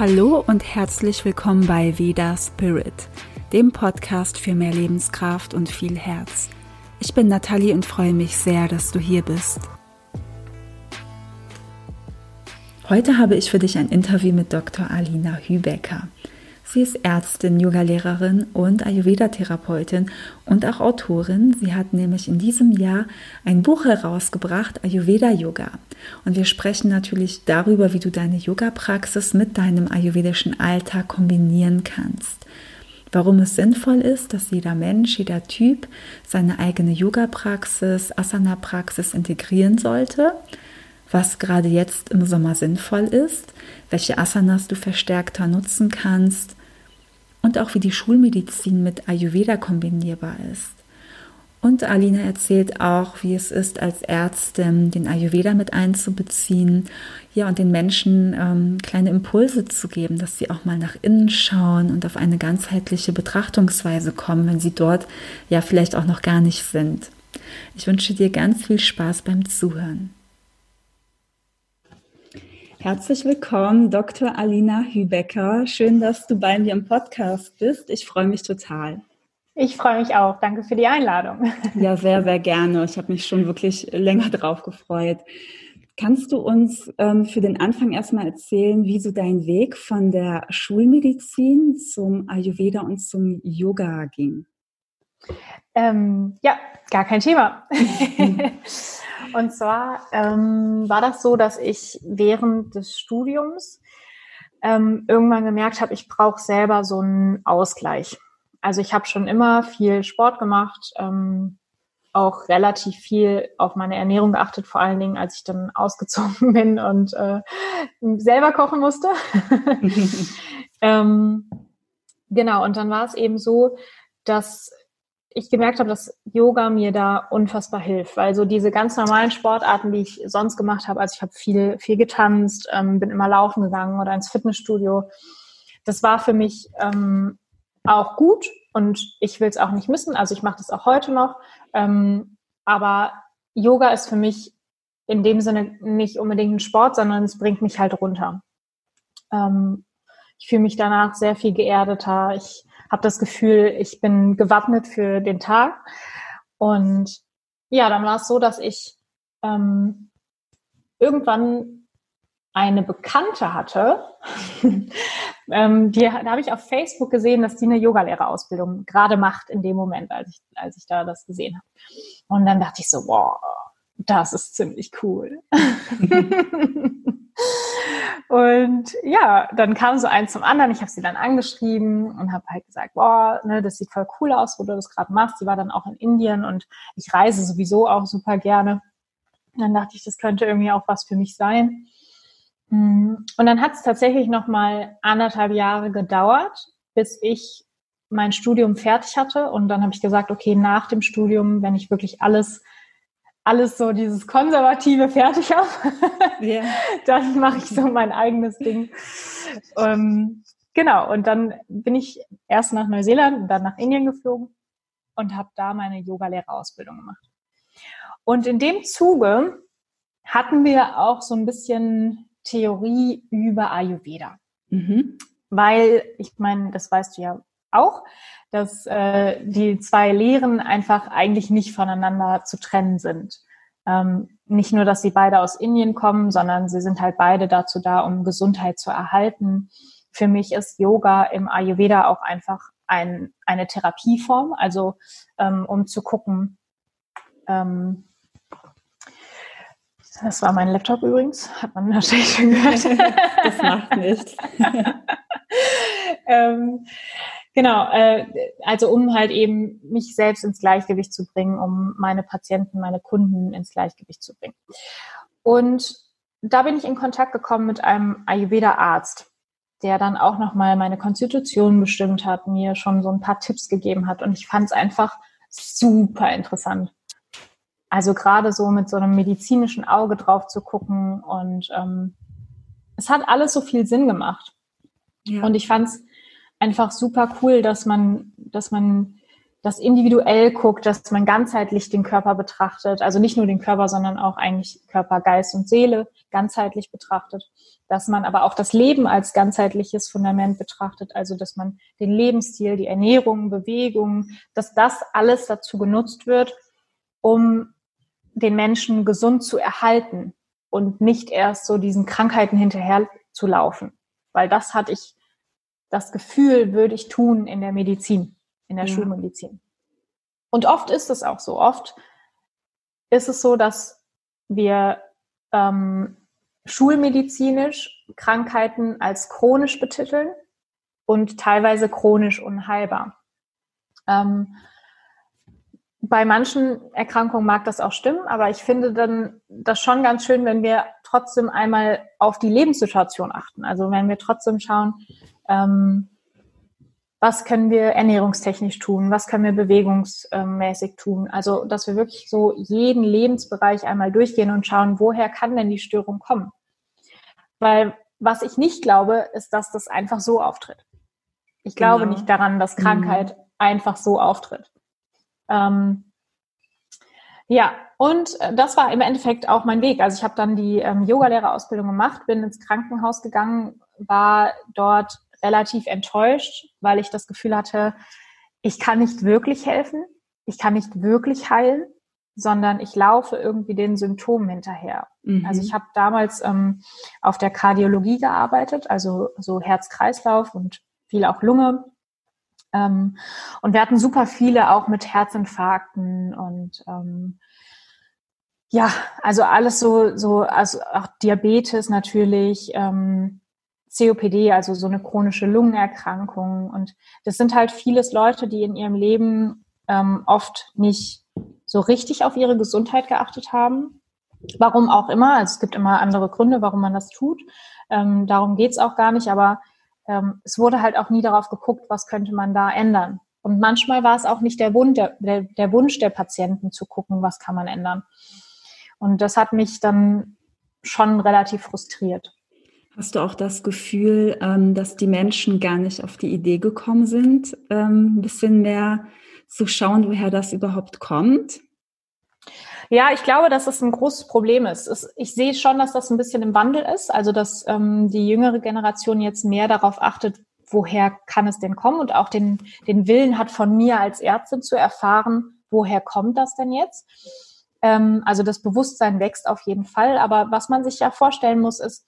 Hallo und herzlich willkommen bei Veda Spirit, dem Podcast für mehr Lebenskraft und viel Herz. Ich bin Nathalie und freue mich sehr, dass du hier bist. Heute habe ich für dich ein Interview mit Dr. Alina Hübecker. Sie ist Ärztin, Yogalehrerin und Ayurveda-Therapeutin und auch Autorin. Sie hat nämlich in diesem Jahr ein Buch herausgebracht, Ayurveda Yoga. Und wir sprechen natürlich darüber, wie du deine Yoga-Praxis mit deinem ayurvedischen Alltag kombinieren kannst. Warum es sinnvoll ist, dass jeder Mensch, jeder Typ seine eigene Yoga-Praxis, Asana-Praxis integrieren sollte was gerade jetzt im Sommer sinnvoll ist, welche Asanas du verstärkter nutzen kannst und auch wie die Schulmedizin mit Ayurveda kombinierbar ist. Und Alina erzählt auch, wie es ist, als Ärztin den Ayurveda mit einzubeziehen, ja, und den Menschen ähm, kleine Impulse zu geben, dass sie auch mal nach innen schauen und auf eine ganzheitliche Betrachtungsweise kommen, wenn sie dort ja vielleicht auch noch gar nicht sind. Ich wünsche dir ganz viel Spaß beim Zuhören. Herzlich willkommen, Dr. Alina Hübecker. Schön, dass du bei mir im Podcast bist. Ich freue mich total. Ich freue mich auch. Danke für die Einladung. Ja, sehr, sehr gerne. Ich habe mich schon wirklich länger drauf gefreut. Kannst du uns ähm, für den Anfang erstmal erzählen, wie so dein Weg von der Schulmedizin zum Ayurveda und zum Yoga ging? Ähm, ja, gar kein Thema. Und zwar ähm, war das so, dass ich während des Studiums ähm, irgendwann gemerkt habe, ich brauche selber so einen Ausgleich. Also ich habe schon immer viel Sport gemacht, ähm, auch relativ viel auf meine Ernährung geachtet, vor allen Dingen, als ich dann ausgezogen bin und äh, selber kochen musste. ähm, genau, und dann war es eben so, dass ich gemerkt habe, dass Yoga mir da unfassbar hilft, weil so diese ganz normalen Sportarten, die ich sonst gemacht habe, also ich habe viel, viel getanzt, ähm, bin immer laufen gegangen oder ins Fitnessstudio, das war für mich ähm, auch gut und ich will es auch nicht missen, also ich mache das auch heute noch, ähm, aber Yoga ist für mich in dem Sinne nicht unbedingt ein Sport, sondern es bringt mich halt runter. Ähm, ich fühle mich danach sehr viel geerdeter, ich habe das Gefühl, ich bin gewappnet für den Tag. Und ja, dann war es so, dass ich ähm, irgendwann eine Bekannte hatte, ähm, die, da habe ich auf Facebook gesehen, dass die eine Yogalehrerausbildung gerade macht in dem Moment, als ich, als ich da das gesehen habe. Und dann dachte ich so, wow, das ist ziemlich cool. Und ja, dann kam so eins zum anderen. Ich habe sie dann angeschrieben und habe halt gesagt, boah, ne, das sieht voll cool aus, wo du das gerade machst. Sie war dann auch in Indien und ich reise sowieso auch super gerne. Und dann dachte ich, das könnte irgendwie auch was für mich sein. Mm, und dann hat es tatsächlich noch mal anderthalb Jahre gedauert, bis ich mein Studium fertig hatte. Und dann habe ich gesagt, okay, nach dem Studium, wenn ich wirklich alles alles so dieses Konservative fertig habe, yeah. dann mache ich so mein eigenes Ding. Ähm, genau, und dann bin ich erst nach Neuseeland und dann nach Indien geflogen und habe da meine Yogalehrerausbildung gemacht. Und in dem Zuge hatten wir auch so ein bisschen Theorie über Ayurveda. Mhm. Weil, ich meine, das weißt du ja auch, dass äh, die zwei Lehren einfach eigentlich nicht voneinander zu trennen sind. Ähm, nicht nur, dass sie beide aus Indien kommen, sondern sie sind halt beide dazu da, um Gesundheit zu erhalten. Für mich ist Yoga im Ayurveda auch einfach ein, eine Therapieform, also ähm, um zu gucken, ähm, das war mein Laptop übrigens, hat man wahrscheinlich schon gehört. das macht nichts. ähm, Genau, äh, also um halt eben mich selbst ins Gleichgewicht zu bringen, um meine Patienten, meine Kunden ins Gleichgewicht zu bringen. Und da bin ich in Kontakt gekommen mit einem Ayurveda-Arzt, der dann auch nochmal meine Konstitution bestimmt hat, mir schon so ein paar Tipps gegeben hat. Und ich fand es einfach super interessant. Also gerade so mit so einem medizinischen Auge drauf zu gucken und ähm, es hat alles so viel Sinn gemacht. Ja. Und ich fand es einfach super cool, dass man, dass man das individuell guckt, dass man ganzheitlich den Körper betrachtet, also nicht nur den Körper, sondern auch eigentlich Körper, Geist und Seele ganzheitlich betrachtet, dass man aber auch das Leben als ganzheitliches Fundament betrachtet, also dass man den Lebensstil, die Ernährung, Bewegung, dass das alles dazu genutzt wird, um den Menschen gesund zu erhalten und nicht erst so diesen Krankheiten hinterher zu laufen, weil das hatte ich das Gefühl, würde ich tun in der Medizin in der ja. Schulmedizin. Und oft ist es auch so. Oft ist es so, dass wir ähm, schulmedizinisch Krankheiten als chronisch betiteln und teilweise chronisch unheilbar. Ähm, bei manchen Erkrankungen mag das auch stimmen, aber ich finde dann das schon ganz schön, wenn wir trotzdem einmal auf die Lebenssituation achten. Also wenn wir trotzdem schauen, ähm, was können wir ernährungstechnisch tun, was können wir bewegungsmäßig tun. Also, dass wir wirklich so jeden Lebensbereich einmal durchgehen und schauen, woher kann denn die Störung kommen. Weil was ich nicht glaube, ist, dass das einfach so auftritt. Ich glaube genau. nicht daran, dass Krankheit mhm. einfach so auftritt. Ähm, ja, und das war im Endeffekt auch mein Weg. Also ich habe dann die ähm, Yogalehrerausbildung gemacht, bin ins Krankenhaus gegangen, war dort relativ enttäuscht, weil ich das Gefühl hatte, ich kann nicht wirklich helfen, ich kann nicht wirklich heilen, sondern ich laufe irgendwie den Symptomen hinterher. Mhm. Also ich habe damals ähm, auf der Kardiologie gearbeitet, also so Herz-Kreislauf und viel auch Lunge. Ähm, und wir hatten super viele auch mit Herzinfarkten und ähm, ja, also alles so, so, also auch Diabetes natürlich, ähm, COPD, also so eine chronische Lungenerkrankung. Und das sind halt vieles Leute, die in ihrem Leben ähm, oft nicht so richtig auf ihre Gesundheit geachtet haben. Warum auch immer. Also es gibt immer andere Gründe, warum man das tut. Ähm, darum geht's auch gar nicht. Aber ähm, es wurde halt auch nie darauf geguckt, was könnte man da ändern. Und manchmal war es auch nicht der Wunsch der, der, der Wunsch der Patienten zu gucken, was kann man ändern. Und das hat mich dann schon relativ frustriert. Hast du auch das Gefühl, ähm, dass die Menschen gar nicht auf die Idee gekommen sind, ähm, ein bisschen mehr zu schauen, woher das überhaupt kommt? Ja, ich glaube, dass das ein großes Problem ist. Ich sehe schon, dass das ein bisschen im Wandel ist, also dass ähm, die jüngere Generation jetzt mehr darauf achtet, woher kann es denn kommen und auch den, den Willen hat von mir als Ärztin zu erfahren, woher kommt das denn jetzt? Also das Bewusstsein wächst auf jeden Fall, aber was man sich ja vorstellen muss, ist,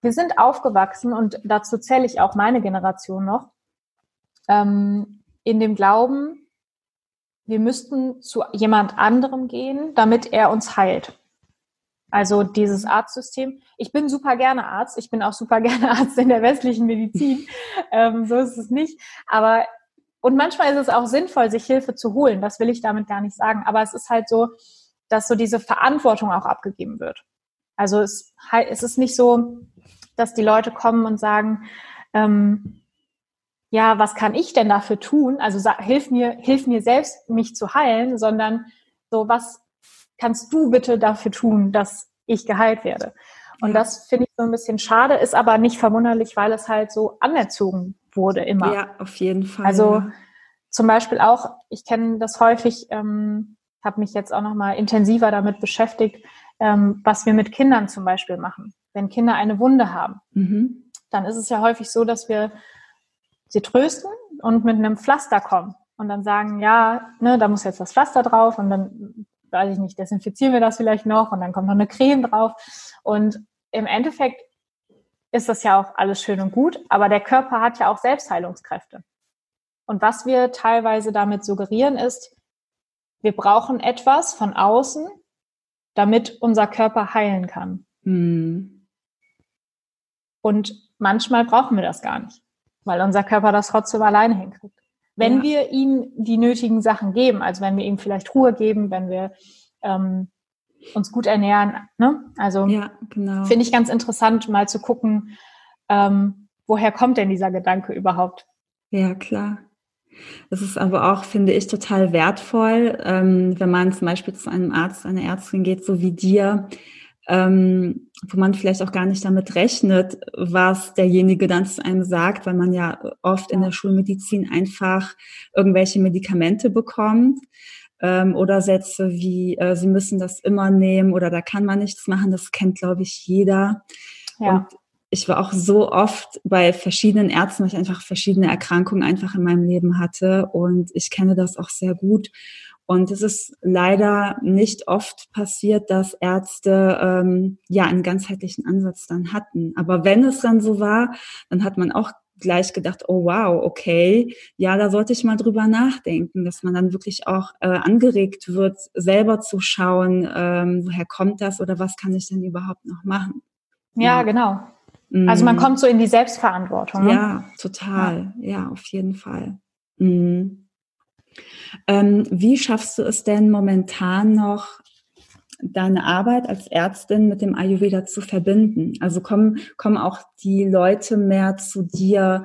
wir sind aufgewachsen und dazu zähle ich auch meine Generation noch, ähm, in dem Glauben, wir müssten zu jemand anderem gehen, damit er uns heilt. Also dieses Arztsystem. Ich bin super gerne Arzt. Ich bin auch super gerne Arzt in der westlichen Medizin. ähm, so ist es nicht. Aber und manchmal ist es auch sinnvoll, sich Hilfe zu holen. Das will ich damit gar nicht sagen. Aber es ist halt so, dass so diese Verantwortung auch abgegeben wird. Also es, es ist nicht so, dass die Leute kommen und sagen, ähm, ja, was kann ich denn dafür tun? Also sag, hilf mir, hilf mir selbst, mich zu heilen, sondern so, was kannst du bitte dafür tun, dass ich geheilt werde? Und ja. das finde ich so ein bisschen schade, ist aber nicht verwunderlich, weil es halt so anerzogen wurde immer. Ja, auf jeden Fall. Also ja. zum Beispiel auch, ich kenne das häufig, ähm, habe mich jetzt auch noch mal intensiver damit beschäftigt, ähm, was wir mit Kindern zum Beispiel machen wenn Kinder eine Wunde haben, mhm. dann ist es ja häufig so, dass wir sie trösten und mit einem Pflaster kommen und dann sagen, ja, ne, da muss jetzt das Pflaster drauf und dann, weiß ich nicht, desinfizieren wir das vielleicht noch und dann kommt noch eine Creme drauf. Und im Endeffekt ist das ja auch alles schön und gut, aber der Körper hat ja auch Selbstheilungskräfte. Und was wir teilweise damit suggerieren ist, wir brauchen etwas von außen, damit unser Körper heilen kann. Mhm. Und manchmal brauchen wir das gar nicht, weil unser Körper das trotzdem alleine hinkriegt. Wenn ja. wir ihm die nötigen Sachen geben, also wenn wir ihm vielleicht Ruhe geben, wenn wir ähm, uns gut ernähren, ne? Also ja, genau. finde ich ganz interessant, mal zu gucken, ähm, woher kommt denn dieser Gedanke überhaupt? Ja, klar. Es ist aber auch, finde ich, total wertvoll, ähm, wenn man zum Beispiel zu einem Arzt, einer Ärztin geht, so wie dir, ähm, wo man vielleicht auch gar nicht damit rechnet, was derjenige dann zu einem sagt, weil man ja oft in der Schulmedizin einfach irgendwelche Medikamente bekommt ähm, oder Sätze wie, äh, Sie müssen das immer nehmen oder da kann man nichts machen. Das kennt, glaube ich, jeder. Ja. Und ich war auch so oft bei verschiedenen Ärzten, weil ich einfach verschiedene Erkrankungen einfach in meinem Leben hatte und ich kenne das auch sehr gut. Und es ist leider nicht oft passiert, dass Ärzte ähm, ja einen ganzheitlichen Ansatz dann hatten. Aber wenn es dann so war, dann hat man auch gleich gedacht, oh wow, okay, ja, da sollte ich mal drüber nachdenken, dass man dann wirklich auch äh, angeregt wird, selber zu schauen, ähm, woher kommt das oder was kann ich denn überhaupt noch machen. Ja, ja. genau. Also man mhm. kommt so in die Selbstverantwortung. Ne? Ja, total. Ja, ja auf jeden Fall. Mhm. Ähm, wie schaffst du es denn momentan noch, deine Arbeit als Ärztin mit dem Ayurveda zu verbinden? Also kommen, kommen auch die Leute mehr zu dir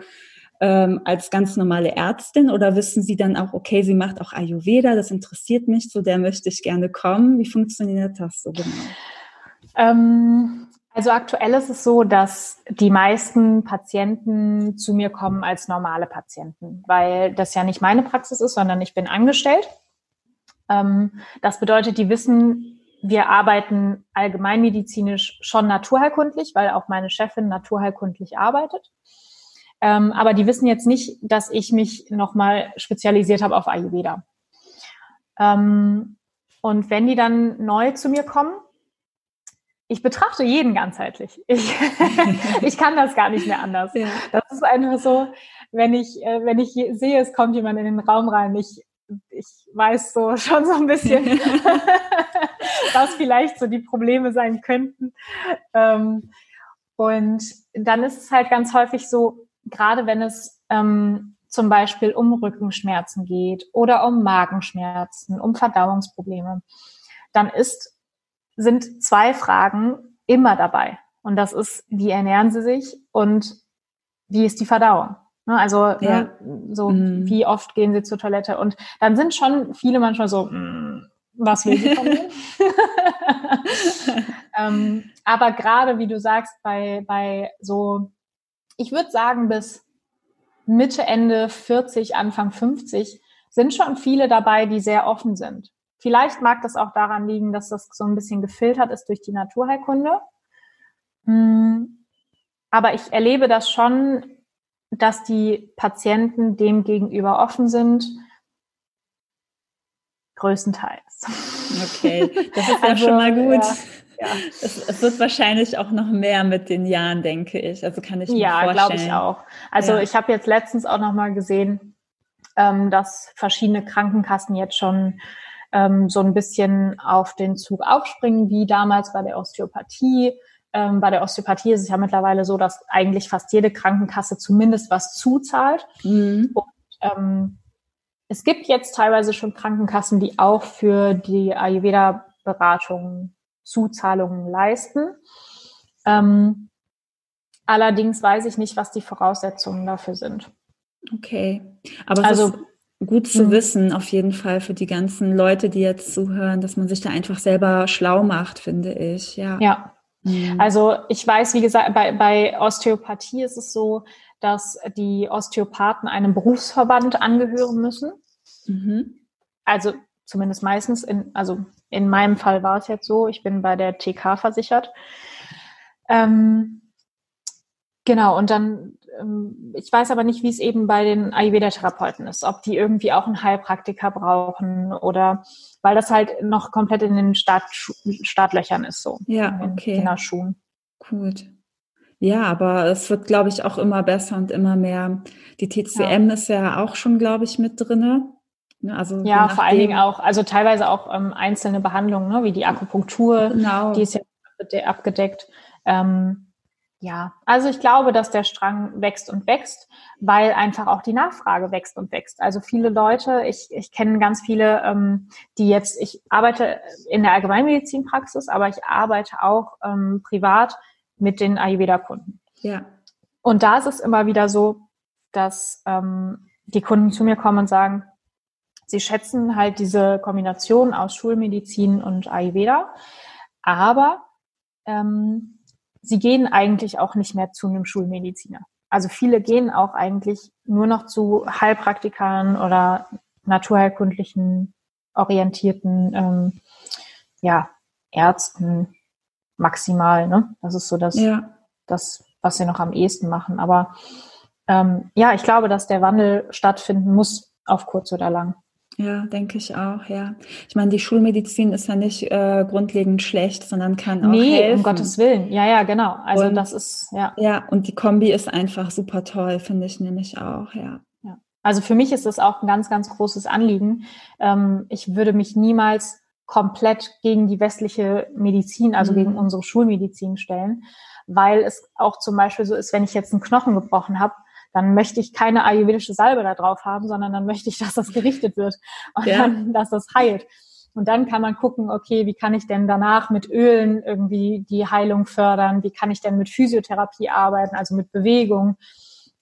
ähm, als ganz normale Ärztin oder wissen sie dann auch, okay, sie macht auch Ayurveda, das interessiert mich, zu der möchte ich gerne kommen? Wie funktioniert das so genau? Ähm, also aktuell ist es so, dass die meisten Patienten zu mir kommen als normale Patienten, weil das ja nicht meine Praxis ist, sondern ich bin angestellt. Ähm, das bedeutet, die wissen, wir arbeiten allgemeinmedizinisch schon naturheilkundlich, weil auch meine Chefin naturheilkundlich arbeitet. Ähm, aber die wissen jetzt nicht, dass ich mich nochmal spezialisiert habe auf Ayurveda. Ähm, und wenn die dann neu zu mir kommen, ich betrachte jeden ganzheitlich. Ich, ich kann das gar nicht mehr anders. Ja. Das ist einfach so, wenn ich, äh, wenn ich sehe, es kommt jemand in den Raum rein, ich, ich weiß so schon so ein bisschen, was vielleicht so die Probleme sein könnten. Ähm, und dann ist es halt ganz häufig so, gerade wenn es ähm, zum Beispiel um Rückenschmerzen geht oder um Magenschmerzen, um Verdauungsprobleme, dann ist sind zwei Fragen immer dabei. Und das ist, wie ernähren sie sich und wie ist die Verdauung? Ne, also ne, ja. ne, so mhm. wie oft gehen sie zur Toilette? Und dann sind schon viele manchmal so, mm, was will sie von mir? ähm, aber gerade wie du sagst, bei, bei so, ich würde sagen, bis Mitte, Ende 40, Anfang 50 sind schon viele dabei, die sehr offen sind. Vielleicht mag das auch daran liegen, dass das so ein bisschen gefiltert ist durch die Naturheilkunde. Hm, aber ich erlebe das schon, dass die Patienten dem gegenüber offen sind. Größtenteils. Okay, das ist ja also, schon mal gut. Ja, ja. Es, es, wird wahrscheinlich auch noch mehr mit den Jahren, denke ich. Also kann ich mir ja, vorstellen. Ja, glaube ich auch. Also ja. ich habe jetzt letztens auch noch mal gesehen, ähm, dass verschiedene Krankenkassen jetzt schon ähm, so ein bisschen auf den Zug aufspringen, wie damals bei der Osteopathie. Ähm, bei der Osteopathie ist es ja mittlerweile so, dass eigentlich fast jede Krankenkasse zumindest was zuzahlt. Mhm. Und, ähm, es gibt jetzt teilweise schon Krankenkassen, die auch für die Ayurveda-Beratung Zuzahlungen leisten. Ähm, allerdings weiß ich nicht, was die Voraussetzungen dafür sind. Okay. Aber also gut zu mhm. wissen, auf jeden Fall für die ganzen Leute, die jetzt zuhören, dass man sich da einfach selber schlau macht, finde ich. Ja. Ja. Mhm. Also ich weiß, wie gesagt, bei, bei Osteopathie ist es so, dass die Osteopathen einem Berufsverband angehören müssen. Mhm. Also zumindest meistens, in, also in meinem Fall war es jetzt so, ich bin bei der TK versichert. Ähm, genau, und dann ähm, ich weiß aber nicht, wie es eben bei den Ayurveda-Therapeuten ist, ob die irgendwie auch einen Heilpraktiker brauchen oder weil das halt noch komplett in den Start, Startlöchern ist so. Ja, okay. In den Schuhen. Gut. Ja, aber es wird, glaube ich, auch immer besser und immer mehr. Die TCM ja. ist ja auch schon, glaube ich, mit drinne. Ne, also ja, vor allen Dingen auch, also teilweise auch ähm, einzelne Behandlungen, ne, wie die Akupunktur, genau. die ist ja abgedeckt. Ähm, ja, also ich glaube, dass der Strang wächst und wächst, weil einfach auch die Nachfrage wächst und wächst. Also viele Leute, ich, ich kenne ganz viele, ähm, die jetzt, ich arbeite in der Allgemeinmedizinpraxis, aber ich arbeite auch ähm, privat mit den Ayurveda-Kunden. Ja. Und da ist es immer wieder so, dass ähm, die Kunden zu mir kommen und sagen, sie schätzen halt diese Kombination aus Schulmedizin und Ayurveda, aber ähm, sie gehen eigentlich auch nicht mehr zu einem Schulmediziner. Also viele gehen auch eigentlich nur noch zu Heilpraktikern oder naturheilkundlichen orientierten ähm, ja, Ärzten maximal. Ne? Das ist so das, ja. das, was sie noch am ehesten machen. Aber ähm, ja, ich glaube, dass der Wandel stattfinden muss, auf kurz oder lang. Ja, denke ich auch, ja. Ich meine, die Schulmedizin ist ja nicht äh, grundlegend schlecht, sondern kann auch nee, helfen. um Gottes Willen. Ja, ja, genau. Also und, das ist, ja. Ja, und die Kombi ist einfach super toll, finde ich nämlich auch, ja. ja. Also für mich ist das auch ein ganz, ganz großes Anliegen. Ähm, ich würde mich niemals komplett gegen die westliche Medizin, also mhm. gegen unsere Schulmedizin stellen, weil es auch zum Beispiel so ist, wenn ich jetzt einen Knochen gebrochen habe, dann möchte ich keine ayurvedische Salbe da drauf haben, sondern dann möchte ich, dass das gerichtet wird und ja. dann, dass das heilt. Und dann kann man gucken, okay, wie kann ich denn danach mit Ölen irgendwie die Heilung fördern? Wie kann ich denn mit Physiotherapie arbeiten, also mit Bewegung?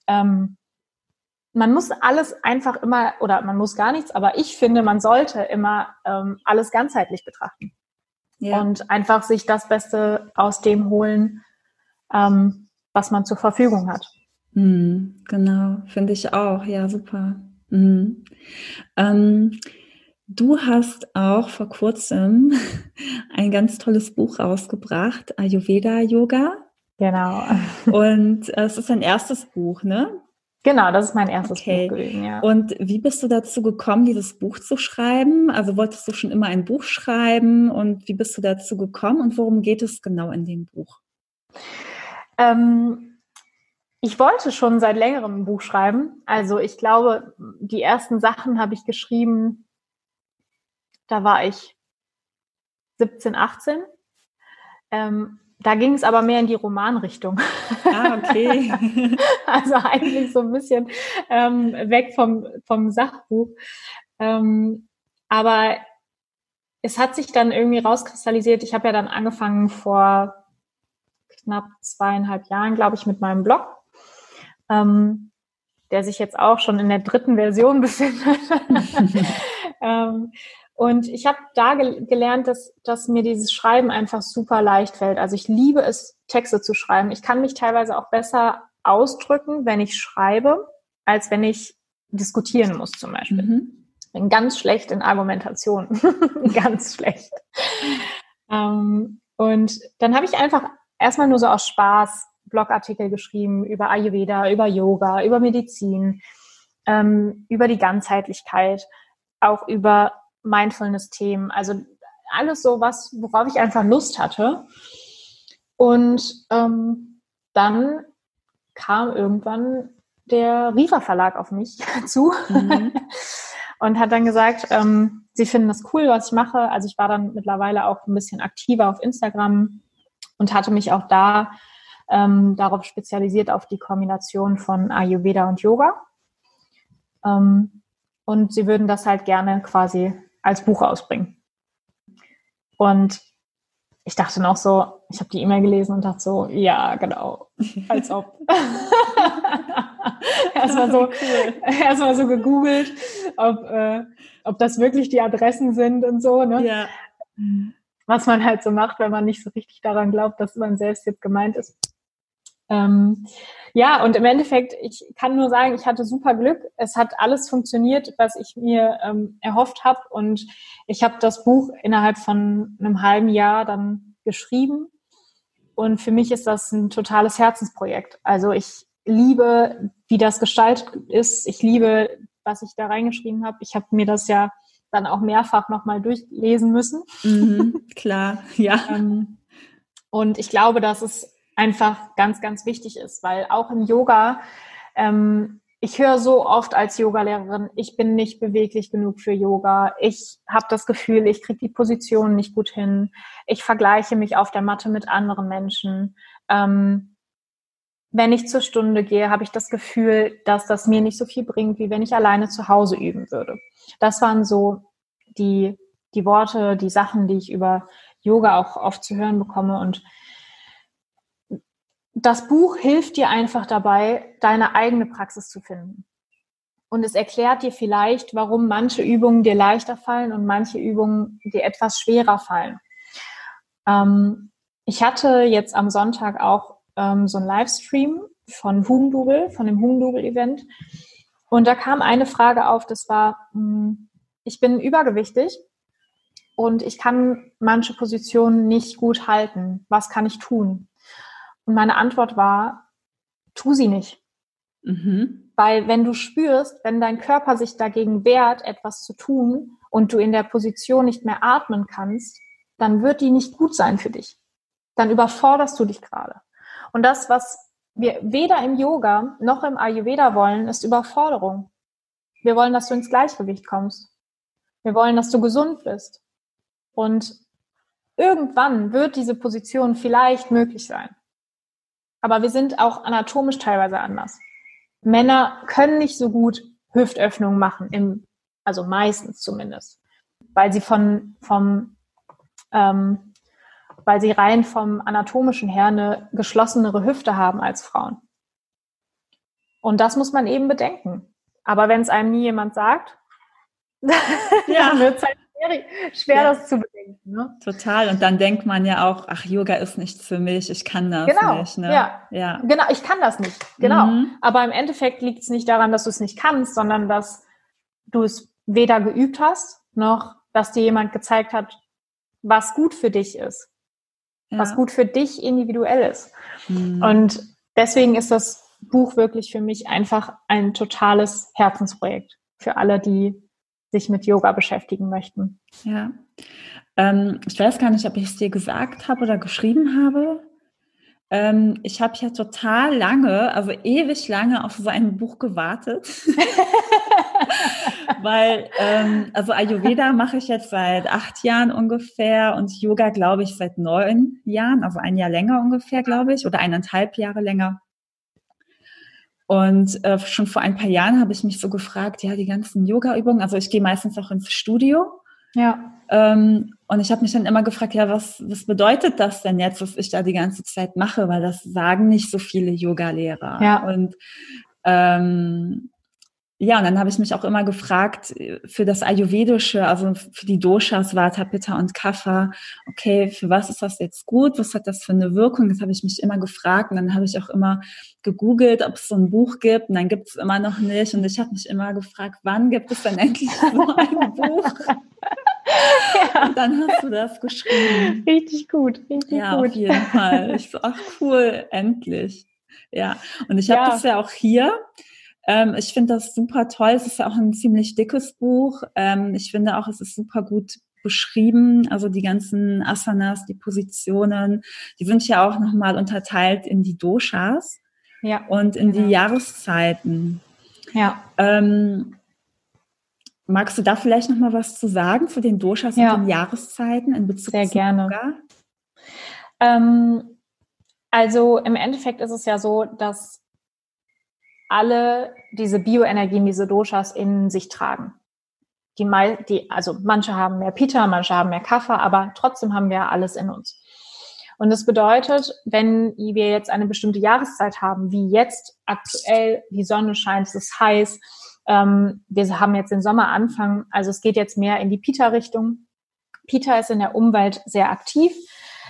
Ähm, man muss alles einfach immer, oder man muss gar nichts, aber ich finde, man sollte immer ähm, alles ganzheitlich betrachten. Ja. Und einfach sich das Beste aus dem holen, ähm, was man zur Verfügung hat. Mhm, genau, finde ich auch. Ja, super. Mhm. Ähm, du hast auch vor kurzem ein ganz tolles Buch rausgebracht, Ayurveda Yoga. Genau. Und äh, es ist ein erstes Buch, ne? Genau, das ist mein erstes okay. Buch gewesen, ja. Und wie bist du dazu gekommen, dieses Buch zu schreiben? Also wolltest du schon immer ein Buch schreiben und wie bist du dazu gekommen und worum geht es genau in dem Buch? Ähm, ich wollte schon seit längerem ein Buch schreiben. Also ich glaube, die ersten Sachen habe ich geschrieben, da war ich 17, 18. Ähm, da ging es aber mehr in die Romanrichtung. Ah, okay. also eigentlich so ein bisschen ähm, weg vom, vom Sachbuch. Ähm, aber es hat sich dann irgendwie rauskristallisiert. Ich habe ja dann angefangen vor knapp zweieinhalb Jahren, glaube ich, mit meinem Blog ähm, der sich jetzt auch schon in der dritten Version befindet. ähm, und ich habe da ge gelernt, dass, dass mir dieses Schreiben einfach super leicht fällt. Also ich liebe es, Texte zu schreiben. Ich kann mich teilweise auch besser ausdrücken, wenn ich schreibe, als wenn ich diskutieren muss zum Beispiel. Mhm. Bin ganz schlecht in Argumentation. ganz schlecht. Ähm, und dann habe ich einfach erstmal nur so aus Spaß Blogartikel geschrieben über Ayurveda, über Yoga, über Medizin, ähm, über die Ganzheitlichkeit, auch über Mindfulness-Themen. Also alles so was, worauf ich einfach Lust hatte. Und ähm, dann kam irgendwann der Riva Verlag auf mich zu mhm. und hat dann gesagt, ähm, sie finden das cool, was ich mache. Also ich war dann mittlerweile auch ein bisschen aktiver auf Instagram und hatte mich auch da ähm, darauf spezialisiert auf die Kombination von Ayurveda und Yoga. Ähm, und sie würden das halt gerne quasi als Buch ausbringen. Und ich dachte noch so, ich habe die E-Mail gelesen und dachte so, ja, genau, als ob. erstmal so, erstmal so gegoogelt, ob, äh, ob das wirklich die Adressen sind und so, ne? Ja. Was man halt so macht, wenn man nicht so richtig daran glaubt, dass man selbst jetzt gemeint ist. Ähm, ja, und im Endeffekt, ich kann nur sagen, ich hatte super Glück. Es hat alles funktioniert, was ich mir ähm, erhofft habe. Und ich habe das Buch innerhalb von einem halben Jahr dann geschrieben. Und für mich ist das ein totales Herzensprojekt. Also ich liebe, wie das gestaltet ist. Ich liebe, was ich da reingeschrieben habe. Ich habe mir das ja dann auch mehrfach nochmal durchlesen müssen. Mhm, klar, ja. ähm, und ich glaube, dass es einfach ganz, ganz wichtig ist, weil auch im Yoga, ähm, ich höre so oft als Yogalehrerin, ich bin nicht beweglich genug für Yoga. Ich habe das Gefühl, ich kriege die Position nicht gut hin. Ich vergleiche mich auf der Matte mit anderen Menschen. Ähm, wenn ich zur Stunde gehe, habe ich das Gefühl, dass das mir nicht so viel bringt, wie wenn ich alleine zu Hause üben würde. Das waren so die, die Worte, die Sachen, die ich über Yoga auch oft zu hören bekomme. Und das Buch hilft dir einfach dabei, deine eigene Praxis zu finden. Und es erklärt dir vielleicht, warum manche Übungen dir leichter fallen und manche Übungen dir etwas schwerer fallen. Ähm, ich hatte jetzt am Sonntag auch ähm, so ein Livestream von Hugendubel, von dem Hugendubel-Event. Und da kam eine Frage auf, das war, mh, hm, ich bin übergewichtig und ich kann manche Positionen nicht gut halten. Was kann ich tun? Und meine Antwort war, tu sie nicht. Mhm. Weil wenn du spürst, wenn dein Körper sich dagegen wehrt, etwas zu tun und du in der Position nicht mehr atmen kannst, dann wird die nicht gut sein für dich. Dann überforderst du dich gerade. Und das, was wir weder im Yoga noch im Ayurveda wollen, ist Überforderung. Wir wollen, dass du ins Gleichgewicht kommst. Wir wollen, dass du gesund bist. Und irgendwann wird diese Position vielleicht möglich sein. Aber wir sind auch anatomisch teilweise anders. Männer können nicht so gut Hüftöffnungen machen, im, also meistens zumindest, weil sie von, vom, ähm, weil sie rein vom anatomischen her eine geschlossenere Hüfte haben als Frauen. Und das muss man eben bedenken. Aber wenn es einem nie jemand sagt, ja. wird es halt schwer, ja. das zu bedenken. Ne? Total. Und dann denkt man ja auch, ach, Yoga ist nichts für mich, ich kann das genau. nicht. Ne? Ja. ja, genau, ich kann das nicht. Genau. Mhm. Aber im Endeffekt liegt es nicht daran, dass du es nicht kannst, sondern dass du es weder geübt hast, noch dass dir jemand gezeigt hat, was gut für dich ist. Ja. Was gut für dich individuell ist. Mhm. Und deswegen ist das Buch wirklich für mich einfach ein totales Herzensprojekt für alle, die sich mit Yoga beschäftigen möchten. Ja. Ähm, ich weiß gar nicht, ob ich es dir gesagt habe oder geschrieben habe. Ähm, ich habe ja total lange, also ewig lange auf so ein Buch gewartet. Weil, ähm, also Ayurveda mache ich jetzt seit acht Jahren ungefähr und Yoga glaube ich seit neun Jahren, also ein Jahr länger ungefähr, glaube ich, oder eineinhalb Jahre länger. Und äh, schon vor ein paar Jahren habe ich mich so gefragt, ja, die ganzen Yoga-Übungen, also ich gehe meistens auch ins Studio. Ja. Ähm, und ich habe mich dann immer gefragt, ja, was, was bedeutet das denn jetzt, was ich da die ganze Zeit mache? Weil das sagen nicht so viele Yoga-Lehrer. Ja. Und ähm, ja, und dann habe ich mich auch immer gefragt, für das Ayurvedische, also für die Doshas, Vata, Pitta und Kapha, okay, für was ist das jetzt gut? Was hat das für eine Wirkung? Das habe ich mich immer gefragt und dann habe ich auch immer gegoogelt, ob es so ein Buch gibt und dann gibt es immer noch nicht und ich habe mich immer gefragt, wann gibt es denn endlich so ein Buch? ja. Und dann hast du das geschrieben. Richtig gut, richtig ja, gut. auf jeden Fall. Ich so, ach cool, endlich. Ja, und ich habe ja. das ja auch hier. Ähm, ich finde das super toll. Es ist ja auch ein ziemlich dickes Buch. Ähm, ich finde auch, es ist super gut beschrieben. Also die ganzen Asanas, die Positionen, die sind ja auch nochmal unterteilt in die Doshas ja, und in genau. die Jahreszeiten. Ja. Ähm, magst du da vielleicht nochmal was zu sagen zu den Doshas ja. und den Jahreszeiten in Bezug Sehr gerne. Yoga? Ähm, also im Endeffekt ist es ja so, dass alle diese Bioenergien, diese Doshas in sich tragen. Die, die, also manche haben mehr Pita, manche haben mehr Kapha, aber trotzdem haben wir alles in uns. Und das bedeutet, wenn wir jetzt eine bestimmte Jahreszeit haben, wie jetzt aktuell, die Sonne scheint, es ist heiß, ähm, wir haben jetzt den Sommeranfang, also es geht jetzt mehr in die Pita-Richtung. Pita ist in der Umwelt sehr aktiv.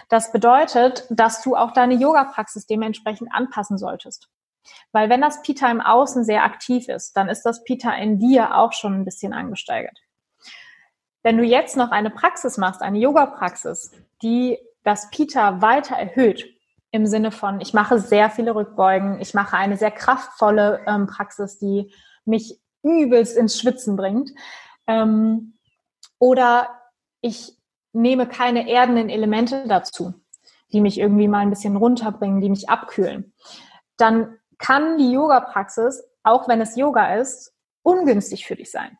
Das bedeutet, dass du auch deine Yoga-Praxis dementsprechend anpassen solltest. Weil wenn das Pita im Außen sehr aktiv ist, dann ist das Pita in dir auch schon ein bisschen angesteigert. Wenn du jetzt noch eine Praxis machst, eine Yoga-Praxis, die das Pita weiter erhöht, im Sinne von, ich mache sehr viele Rückbeugen, ich mache eine sehr kraftvolle ähm, Praxis, die mich übelst ins Schwitzen bringt, ähm, oder ich nehme keine erdenden Elemente dazu, die mich irgendwie mal ein bisschen runterbringen, die mich abkühlen, dann kann die Yoga-Praxis, auch wenn es Yoga ist, ungünstig für dich sein.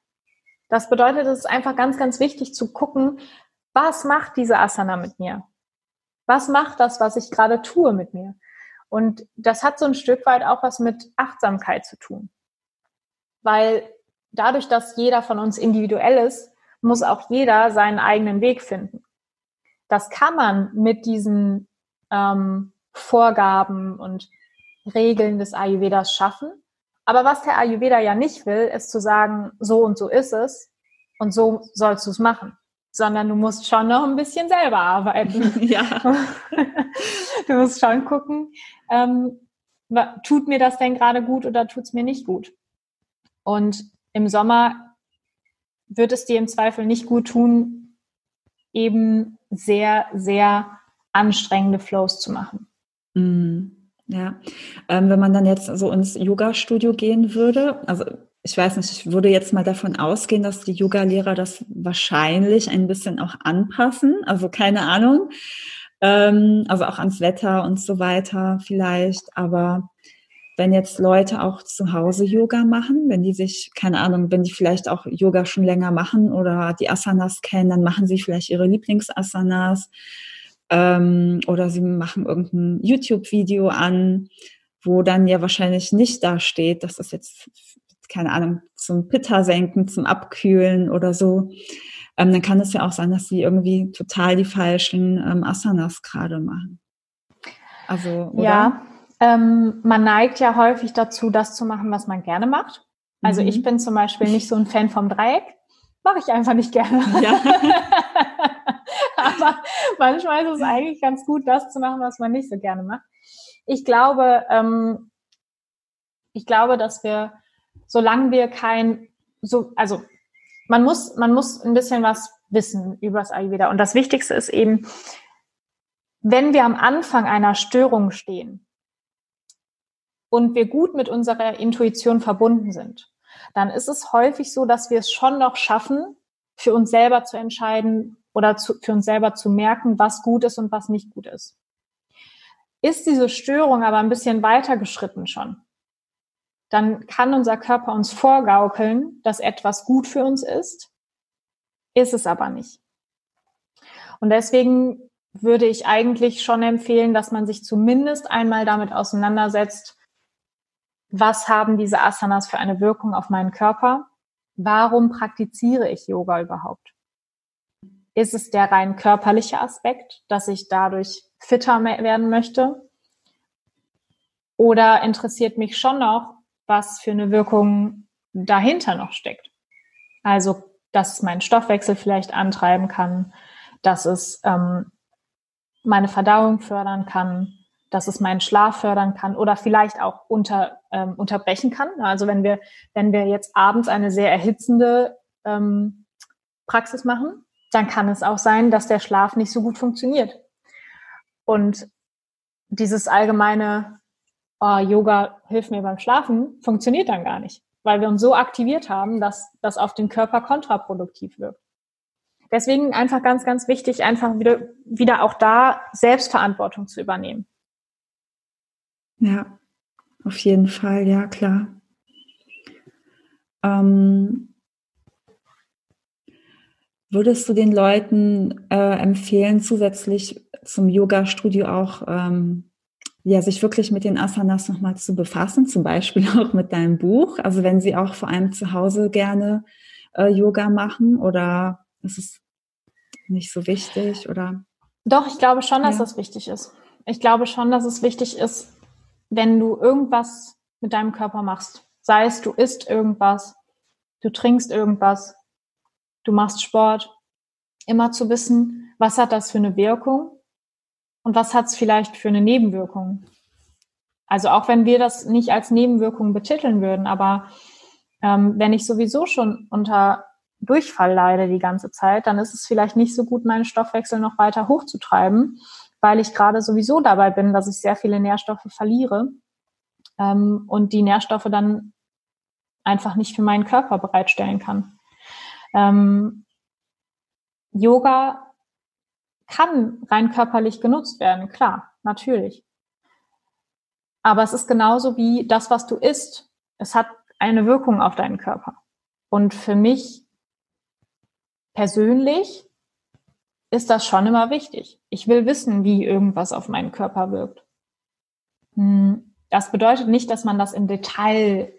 Das bedeutet, es ist einfach ganz, ganz wichtig zu gucken, was macht diese Asana mit mir? Was macht das, was ich gerade tue mit mir? Und das hat so ein Stück weit auch was mit Achtsamkeit zu tun. Weil dadurch, dass jeder von uns individuell ist, muss auch jeder seinen eigenen Weg finden. Das kann man mit diesen ähm, Vorgaben und Regeln des Ayurvedas schaffen. Aber was der Ayurveda ja nicht will, ist zu sagen, so und so ist es und so sollst du es machen. sondern du musst schon noch ein bisschen selber arbeiten. Ja. du musst schon gucken, ähm, tut mir das denn gerade gut oder tut es mir nicht gut? Und im Sommer wird es dir im Zweifel nicht gut tun, eben sehr, sehr anstrengende Flows zu machen. Mhm. Ja, ähm, wenn man dann jetzt so ins Yoga-Studio gehen würde, also ich weiß nicht, ich würde jetzt mal davon ausgehen, dass die Yoga-Lehrer das wahrscheinlich ein bisschen auch anpassen. Also keine Ahnung. Ähm, also auch ans Wetter und so weiter vielleicht. Aber wenn jetzt Leute auch zu Hause Yoga machen, wenn die sich, keine Ahnung, wenn die vielleicht auch Yoga schon länger machen oder die Asanas kennen, dann machen sie vielleicht ihre Lieblingsasanas ähm, oder sie machen irgendein YouTube-Video an, wo dann ja wahrscheinlich nicht da steht, dass das jetzt keine Ahnung, zum Pitta senken, zum Abkühlen oder so, ähm, dann kann es ja auch sein, dass sie irgendwie total die falschen ähm, Asanas gerade machen. Also, oder? Ja, ähm, man neigt ja häufig dazu, das zu machen, was man gerne macht. Also mhm. ich bin zum Beispiel nicht so ein Fan vom Dreieck. Mache ich einfach nicht gerne. Ja. Aber manchmal ist es eigentlich ganz gut, das zu machen, was man nicht so gerne macht. Ich glaube, ähm, ich glaube, dass wir solange wir kein, so, also man muss, man muss ein bisschen was wissen über das Ayurveda. Und das Wichtigste ist eben, wenn wir am Anfang einer Störung stehen und wir gut mit unserer Intuition verbunden sind, dann ist es häufig so, dass wir es schon noch schaffen, für uns selber zu entscheiden oder zu, für uns selber zu merken, was gut ist und was nicht gut ist. Ist diese Störung aber ein bisschen weiter geschritten schon, dann kann unser Körper uns vorgaukeln, dass etwas gut für uns ist, ist es aber nicht. Und deswegen würde ich eigentlich schon empfehlen, dass man sich zumindest einmal damit auseinandersetzt, was haben diese Asanas für eine Wirkung auf meinen Körper? Warum praktiziere ich Yoga überhaupt? Ist es der rein körperliche Aspekt, dass ich dadurch fitter werden möchte? Oder interessiert mich schon noch, was für eine Wirkung dahinter noch steckt. Also, dass es meinen Stoffwechsel vielleicht antreiben kann, dass es ähm, meine Verdauung fördern kann, dass es meinen Schlaf fördern kann oder vielleicht auch unter, ähm, unterbrechen kann. Also wenn wir, wenn wir jetzt abends eine sehr erhitzende ähm, Praxis machen, dann kann es auch sein, dass der Schlaf nicht so gut funktioniert. Und dieses allgemeine oh, Yoga hilft mir beim Schlafen, funktioniert dann gar nicht, weil wir uns so aktiviert haben, dass das auf den Körper kontraproduktiv wirkt. Deswegen einfach ganz, ganz wichtig, einfach wieder, wieder auch da Selbstverantwortung zu übernehmen. Ja, auf jeden Fall, ja, klar. Ähm, würdest du den Leuten äh, empfehlen, zusätzlich zum Yoga-Studio auch ähm, ja, sich wirklich mit den Asanas nochmal zu befassen, zum Beispiel auch mit deinem Buch. Also wenn sie auch vor allem zu Hause gerne äh, Yoga machen oder ist es nicht so wichtig oder? Doch, ich glaube schon, dass ja. das wichtig ist. Ich glaube schon, dass es wichtig ist, wenn du irgendwas mit deinem Körper machst. Sei es, du isst irgendwas, du trinkst irgendwas, du machst Sport, immer zu wissen, was hat das für eine Wirkung und was hat es vielleicht für eine Nebenwirkung? Also auch wenn wir das nicht als Nebenwirkung betiteln würden, aber ähm, wenn ich sowieso schon unter Durchfall leide die ganze Zeit, dann ist es vielleicht nicht so gut, meinen Stoffwechsel noch weiter hochzutreiben, weil ich gerade sowieso dabei bin, dass ich sehr viele Nährstoffe verliere ähm, und die Nährstoffe dann einfach nicht für meinen Körper bereitstellen kann. Ähm, Yoga kann rein körperlich genutzt werden, klar, natürlich. Aber es ist genauso wie das, was du isst. Es hat eine Wirkung auf deinen Körper. Und für mich persönlich ist das schon immer wichtig. Ich will wissen, wie irgendwas auf meinen Körper wirkt. Hm, das bedeutet nicht, dass man das im Detail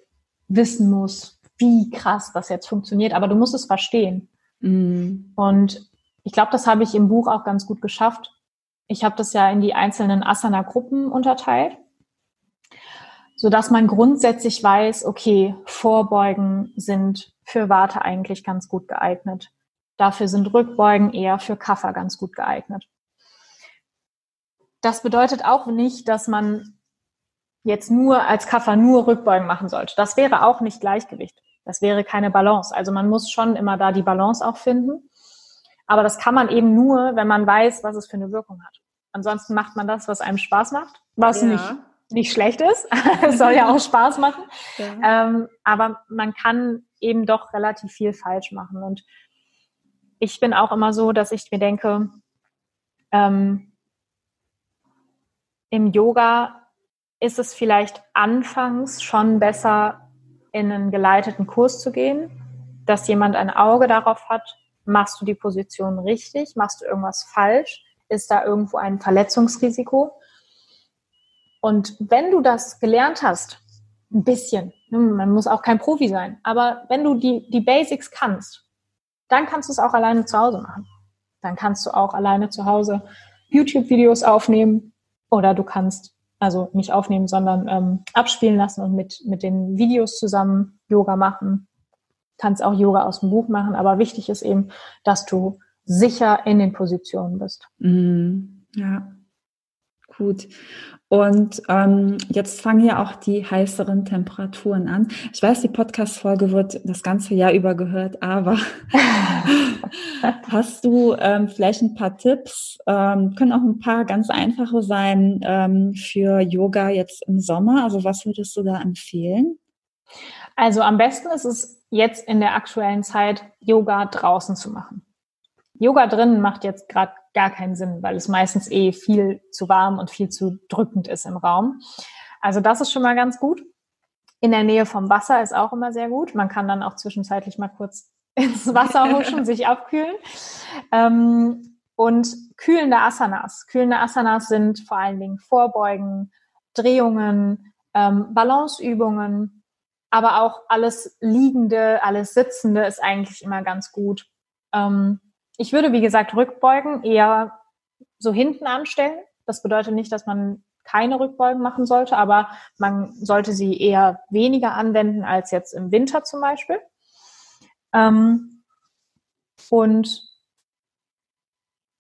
wissen muss, wie krass das jetzt funktioniert, aber du musst es verstehen. Mm. Und ich glaube, das habe ich im Buch auch ganz gut geschafft. Ich habe das ja in die einzelnen Asana-Gruppen unterteilt, so dass man grundsätzlich weiß, okay, Vorbeugen sind für Warte eigentlich ganz gut geeignet. Dafür sind Rückbeugen eher für Kaffer ganz gut geeignet. Das bedeutet auch nicht, dass man jetzt nur als Kaffer nur Rückbeugen machen sollte. Das wäre auch nicht Gleichgewicht. Das wäre keine Balance. Also man muss schon immer da die Balance auch finden. Aber das kann man eben nur, wenn man weiß, was es für eine Wirkung hat. Ansonsten macht man das, was einem Spaß macht, was ja. nicht, nicht schlecht ist. es soll ja auch Spaß machen. Ja. Ähm, aber man kann eben doch relativ viel falsch machen. Und ich bin auch immer so, dass ich mir denke, ähm, im Yoga ist es vielleicht anfangs schon besser, in einen geleiteten Kurs zu gehen, dass jemand ein Auge darauf hat, machst du die Position richtig, machst du irgendwas falsch, ist da irgendwo ein Verletzungsrisiko. Und wenn du das gelernt hast, ein bisschen, ne, man muss auch kein Profi sein, aber wenn du die, die Basics kannst, dann kannst du es auch alleine zu Hause machen. Dann kannst du auch alleine zu Hause YouTube-Videos aufnehmen oder du kannst also nicht aufnehmen, sondern ähm, abspielen lassen und mit, mit den Videos zusammen Yoga machen. Kannst auch Yoga aus dem Buch machen, aber wichtig ist eben, dass du sicher in den Positionen bist. Mm, ja, gut. Und ähm, jetzt fangen ja auch die heißeren Temperaturen an. Ich weiß, die Podcast-Folge wird das ganze Jahr über gehört, aber hast du ähm, vielleicht ein paar Tipps? Ähm, können auch ein paar ganz einfache sein ähm, für Yoga jetzt im Sommer. Also was würdest du da empfehlen? Also am besten ist es jetzt in der aktuellen Zeit, Yoga draußen zu machen. Yoga drinnen macht jetzt gerade gar keinen Sinn, weil es meistens eh viel zu warm und viel zu drückend ist im Raum. Also das ist schon mal ganz gut. In der Nähe vom Wasser ist auch immer sehr gut. Man kann dann auch zwischenzeitlich mal kurz ins Wasser huschen, sich abkühlen. Ähm, und kühlende Asanas. Kühlende Asanas sind vor allen Dingen Vorbeugen, Drehungen, ähm, Balanceübungen, aber auch alles Liegende, alles Sitzende ist eigentlich immer ganz gut. Ähm, ich würde, wie gesagt, Rückbeugen eher so hinten anstellen. Das bedeutet nicht, dass man keine Rückbeugen machen sollte, aber man sollte sie eher weniger anwenden als jetzt im Winter zum Beispiel. Ähm, und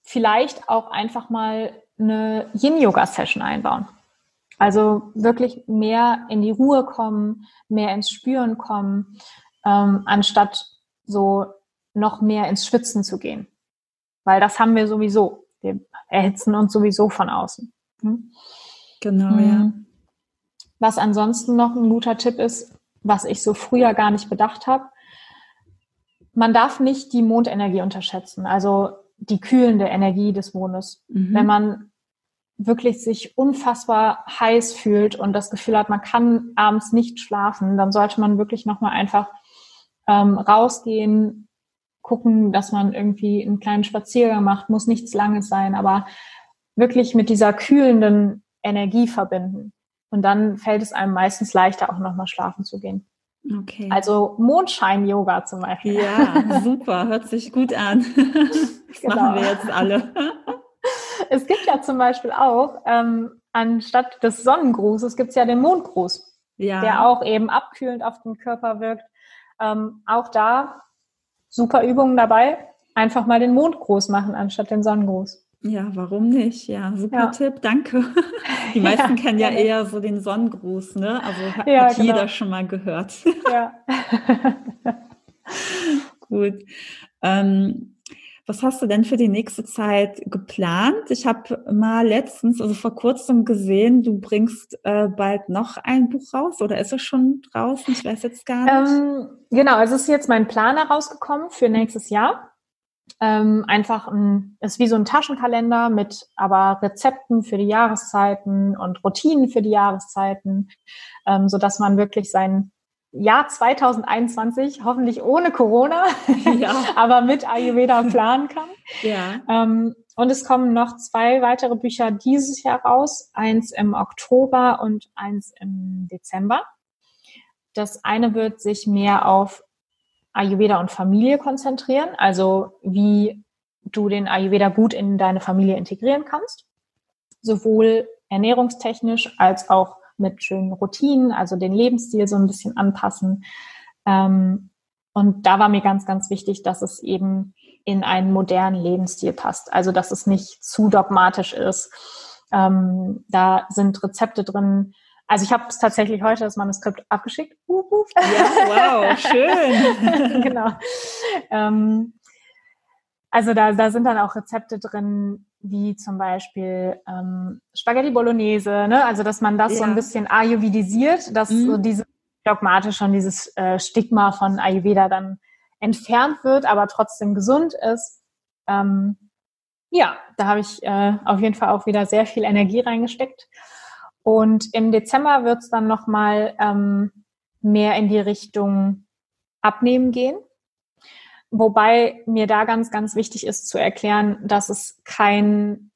vielleicht auch einfach mal eine Yin-Yoga-Session einbauen. Also wirklich mehr in die Ruhe kommen, mehr ins Spüren kommen, ähm, anstatt so noch mehr ins Schwitzen zu gehen. Weil das haben wir sowieso. Wir erhitzen uns sowieso von außen. Hm? Genau, hm. ja. Was ansonsten noch ein guter Tipp ist, was ich so früher gar nicht bedacht habe, man darf nicht die Mondenergie unterschätzen, also die kühlende Energie des Mondes. Mhm. Wenn man wirklich sich unfassbar heiß fühlt und das Gefühl hat, man kann abends nicht schlafen, dann sollte man wirklich nochmal einfach ähm, rausgehen, gucken, dass man irgendwie einen kleinen Spaziergang macht, muss nichts Langes sein, aber wirklich mit dieser kühlenden Energie verbinden. Und dann fällt es einem meistens leichter, auch nochmal schlafen zu gehen. Okay. Also Mondschein-Yoga zum Beispiel. Ja, super, hört sich gut an. Das genau. machen wir jetzt alle. Es gibt ja zum Beispiel auch, ähm, anstatt des Sonnengrußes gibt es ja den Mondgruß, ja. der auch eben abkühlend auf den Körper wirkt. Ähm, auch da super Übungen dabei. Einfach mal den Mondgruß machen anstatt den Sonnengruß. Ja, warum nicht? Ja, super ja. Tipp, danke. Die meisten ja, kennen ja eher so den Sonnengruß, ne? Also hat, hat genau. jeder schon mal gehört. Ja. Gut. Ähm, was hast du denn für die nächste Zeit geplant? Ich habe mal letztens, also vor kurzem gesehen, du bringst äh, bald noch ein Buch raus oder ist es schon draußen? Ich weiß jetzt gar nicht. Ähm, genau, also es ist jetzt mein Plan herausgekommen für nächstes Jahr ähm, einfach ein, ist wie so ein Taschenkalender mit aber Rezepten für die Jahreszeiten und Routinen für die Jahreszeiten, ähm, so dass man wirklich sein Jahr 2021 hoffentlich ohne Corona, ja. aber mit Ayurveda planen kann. Ja. Ähm, und es kommen noch zwei weitere Bücher dieses Jahr raus, eins im Oktober und eins im Dezember. Das eine wird sich mehr auf Ayurveda und Familie konzentrieren, also wie du den Ayurveda gut in deine Familie integrieren kannst, sowohl ernährungstechnisch als auch mit schönen Routinen, also den Lebensstil so ein bisschen anpassen. Ähm, und da war mir ganz, ganz wichtig, dass es eben in einen modernen Lebensstil passt. Also dass es nicht zu dogmatisch ist. Ähm, da sind Rezepte drin. Also ich habe es tatsächlich heute das Manuskript abgeschickt. Uh, uh. Ja, wow, schön. genau. Ähm, also da, da sind dann auch Rezepte drin, wie zum Beispiel ähm, Spaghetti Bolognese, ne? also dass man das ja. so ein bisschen ayurvedisiert, dass mhm. so diese dogmatisch schon dieses äh, Stigma von Ayurveda dann entfernt wird, aber trotzdem gesund ist. Ähm, ja, da habe ich äh, auf jeden Fall auch wieder sehr viel Energie reingesteckt. Und im Dezember wird es dann nochmal ähm, mehr in die Richtung Abnehmen gehen. Wobei mir da ganz, ganz wichtig ist zu erklären, dass es kein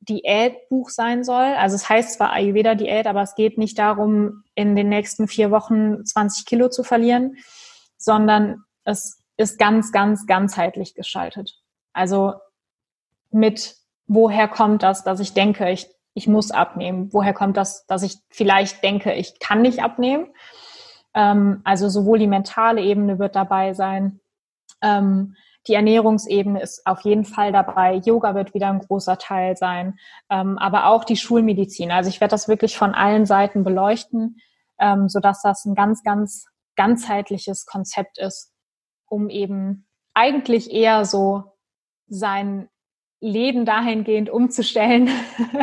Diätbuch sein soll. Also es heißt zwar Ayurveda-Diät, aber es geht nicht darum, in den nächsten vier Wochen 20 Kilo zu verlieren, sondern es ist ganz, ganz ganzheitlich gestaltet. Also mit, woher kommt das, dass ich denke, ich, ich muss abnehmen? Woher kommt das, dass ich vielleicht denke, ich kann nicht abnehmen? Ähm, also sowohl die mentale Ebene wird dabei sein, ähm, die Ernährungsebene ist auf jeden Fall dabei. Yoga wird wieder ein großer Teil sein, ähm, aber auch die Schulmedizin. Also ich werde das wirklich von allen Seiten beleuchten, ähm, sodass das ein ganz, ganz ganzheitliches Konzept ist, um eben eigentlich eher so sein Leben dahingehend umzustellen,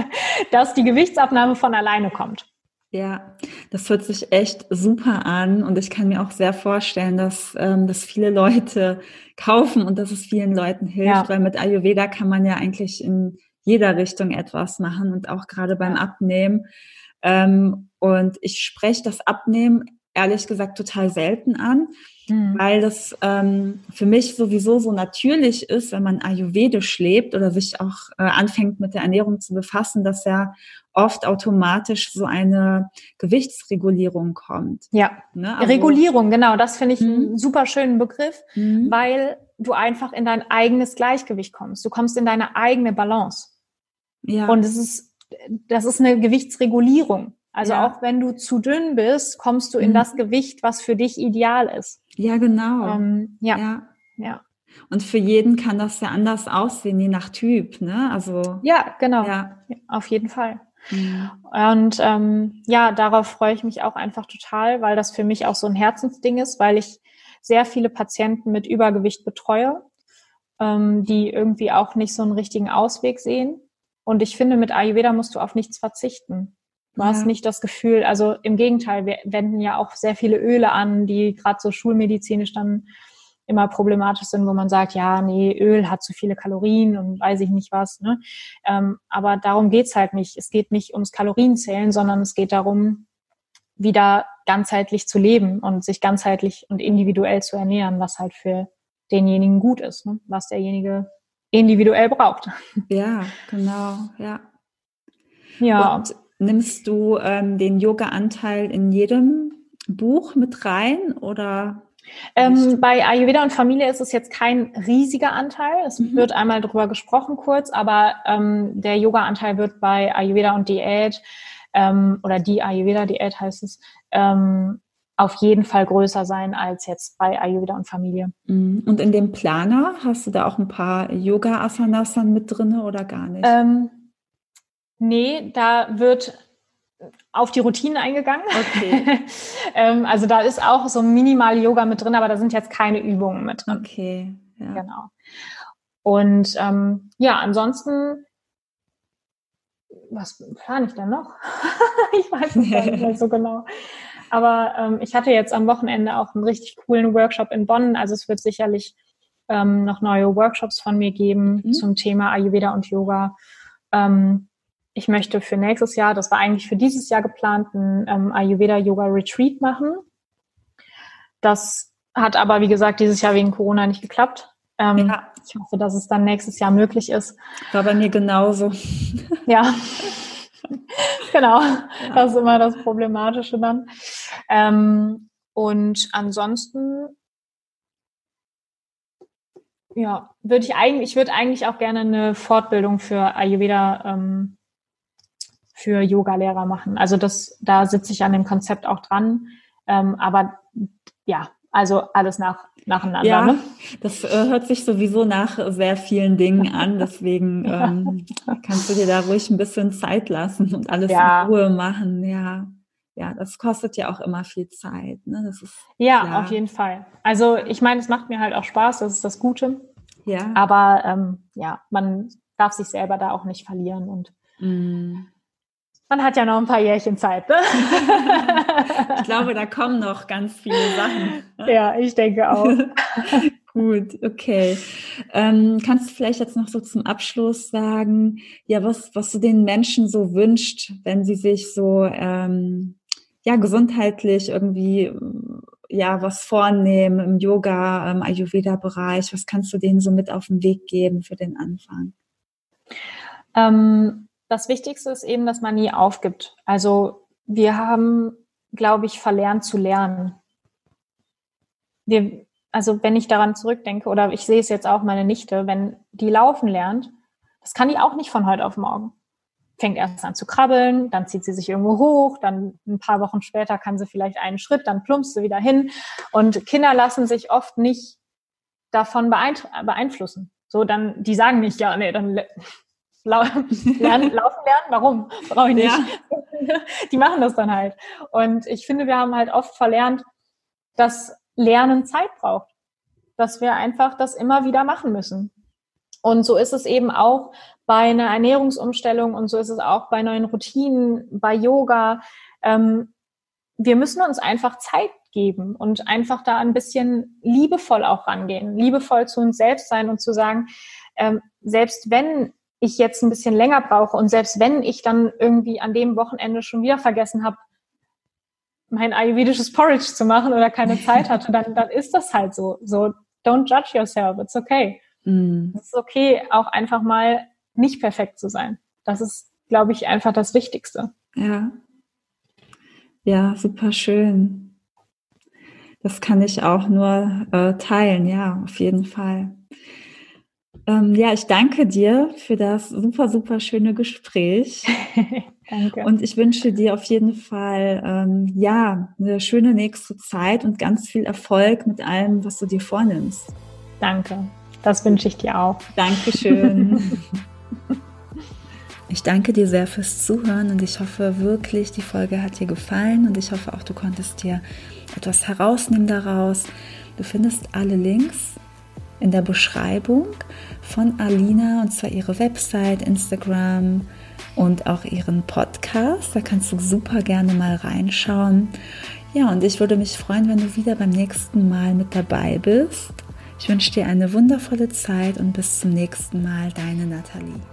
dass die Gewichtsabnahme von alleine kommt. Ja, das hört sich echt super an und ich kann mir auch sehr vorstellen, dass ähm, das viele Leute kaufen und dass es vielen Leuten hilft, ja. weil mit Ayurveda kann man ja eigentlich in jeder Richtung etwas machen und auch gerade beim Abnehmen. Ähm, und ich spreche das Abnehmen ehrlich gesagt total selten an, mhm. weil das ähm, für mich sowieso so natürlich ist, wenn man Ayurvedisch lebt oder sich auch äh, anfängt mit der Ernährung zu befassen, dass ja oft automatisch so eine Gewichtsregulierung kommt. Ja, ne? also, Regulierung, genau, das finde ich mhm. einen super schönen Begriff, mhm. weil du einfach in dein eigenes Gleichgewicht kommst. Du kommst in deine eigene Balance. Ja. Und es ist, das ist eine Gewichtsregulierung. Also ja. auch wenn du zu dünn bist, kommst du in mhm. das Gewicht, was für dich ideal ist. Ja, genau. Ähm, ja. ja. ja. Und für jeden kann das ja anders aussehen, je nach Typ, ne? Also. Ja, genau. Ja. Auf jeden Fall. Mhm. Und ähm, ja, darauf freue ich mich auch einfach total, weil das für mich auch so ein Herzensding ist, weil ich sehr viele Patienten mit Übergewicht betreue, ähm, die irgendwie auch nicht so einen richtigen Ausweg sehen. Und ich finde, mit Ayurveda musst du auf nichts verzichten. Du ja. hast nicht das Gefühl, also im Gegenteil, wir wenden ja auch sehr viele Öle an, die gerade so schulmedizinisch dann immer problematisch sind, wo man sagt, ja, nee, Öl hat zu viele Kalorien und weiß ich nicht was. Ne? Ähm, aber darum geht's halt nicht. Es geht nicht ums Kalorienzählen, sondern es geht darum, wieder ganzheitlich zu leben und sich ganzheitlich und individuell zu ernähren, was halt für denjenigen gut ist, ne? was derjenige individuell braucht. Ja, genau, ja. Ja. Und Nimmst du ähm, den Yoga-Anteil in jedem Buch mit rein oder? Ähm, bei Ayurveda und Familie ist es jetzt kein riesiger Anteil. Es mhm. wird einmal drüber gesprochen kurz, aber ähm, der Yoga-Anteil wird bei Ayurveda und Diät ähm, oder die Ayurveda-Diät heißt es, ähm, auf jeden Fall größer sein als jetzt bei Ayurveda und Familie. Mhm. Und in dem Planer hast du da auch ein paar Yoga-Asanas mit drin oder gar nicht? Ähm, Nee, da wird auf die Routinen eingegangen. Okay. ähm, also da ist auch so minimal Yoga mit drin, aber da sind jetzt keine Übungen mit drin. Okay. Ja. Genau. Und ähm, ja, ansonsten, was plane ich denn noch? ich weiß es gar nicht mehr so genau. Aber ähm, ich hatte jetzt am Wochenende auch einen richtig coolen Workshop in Bonn. Also es wird sicherlich ähm, noch neue Workshops von mir geben mhm. zum Thema Ayurveda und Yoga. Ähm, ich möchte für nächstes Jahr, das war eigentlich für dieses Jahr geplant, ein ähm, Ayurveda Yoga Retreat machen. Das hat aber, wie gesagt, dieses Jahr wegen Corona nicht geklappt. Ähm, ja. Ich hoffe, dass es dann nächstes Jahr möglich ist. War bei mir genauso. Ja. genau. Ja. Das ist immer das Problematische dann. Ähm, und ansonsten ja, würde ich eigentlich, ich würde eigentlich auch gerne eine Fortbildung für Ayurveda ähm, für Yoga-Lehrer machen. Also das, da sitze ich an dem Konzept auch dran. Ähm, aber ja, also alles nach nacheinander. Ja, ne? das äh, hört sich sowieso nach sehr vielen Dingen an. Deswegen ähm, kannst du dir da ruhig ein bisschen Zeit lassen und alles ja. in Ruhe machen. Ja, ja, das kostet ja auch immer viel Zeit. Ne? Das ist ja, klar. auf jeden Fall. Also ich meine, es macht mir halt auch Spaß. Das ist das Gute. Ja. Aber ähm, ja, man darf sich selber da auch nicht verlieren und mm man hat ja noch ein paar Jährchen Zeit. Ne? ich glaube, da kommen noch ganz viele Sachen. Ja, ich denke auch. Gut, okay. Ähm, kannst du vielleicht jetzt noch so zum Abschluss sagen, ja, was, was du den Menschen so wünscht, wenn sie sich so ähm, ja gesundheitlich irgendwie ja was vornehmen im Yoga, im Ayurveda-Bereich? Was kannst du denen so mit auf den Weg geben für den Anfang? Ähm, das Wichtigste ist eben, dass man nie aufgibt. Also wir haben, glaube ich, verlernt zu lernen. Wir, also wenn ich daran zurückdenke, oder ich sehe es jetzt auch meine Nichte, wenn die laufen lernt, das kann die auch nicht von heute auf morgen. Fängt erst an zu krabbeln, dann zieht sie sich irgendwo hoch, dann ein paar Wochen später kann sie vielleicht einen Schritt, dann plumpst sie wieder hin. Und Kinder lassen sich oft nicht davon beeinflussen. So, dann, die sagen nicht, ja, nee, dann lernen, laufen lernen, warum? Brauche ich nicht. Ja. Die machen das dann halt. Und ich finde, wir haben halt oft verlernt, dass Lernen Zeit braucht. Dass wir einfach das immer wieder machen müssen. Und so ist es eben auch bei einer Ernährungsumstellung und so ist es auch bei neuen Routinen, bei Yoga. Ähm, wir müssen uns einfach Zeit geben und einfach da ein bisschen liebevoll auch rangehen, liebevoll zu uns selbst sein und zu sagen, ähm, selbst wenn ich jetzt ein bisschen länger brauche und selbst wenn ich dann irgendwie an dem Wochenende schon wieder vergessen habe, mein ayurvedisches Porridge zu machen oder keine Zeit hatte, dann, dann ist das halt so. So, don't judge yourself, it's okay. Mm. Es ist okay, auch einfach mal nicht perfekt zu sein. Das ist, glaube ich, einfach das Wichtigste. Ja. Ja, super schön. Das kann ich auch nur äh, teilen, ja, auf jeden Fall. Ähm, ja, ich danke dir für das super, super schöne Gespräch. danke. Und ich wünsche dir auf jeden Fall, ähm, ja, eine schöne nächste Zeit und ganz viel Erfolg mit allem, was du dir vornimmst. Danke. Das wünsche ich dir auch. Dankeschön. Ich danke dir sehr fürs Zuhören und ich hoffe wirklich, die Folge hat dir gefallen und ich hoffe auch, du konntest dir etwas herausnehmen daraus. Du findest alle Links in der Beschreibung von Alina und zwar ihre Website, Instagram und auch ihren Podcast. Da kannst du super gerne mal reinschauen. Ja, und ich würde mich freuen, wenn du wieder beim nächsten Mal mit dabei bist. Ich wünsche dir eine wundervolle Zeit und bis zum nächsten Mal, deine Nathalie.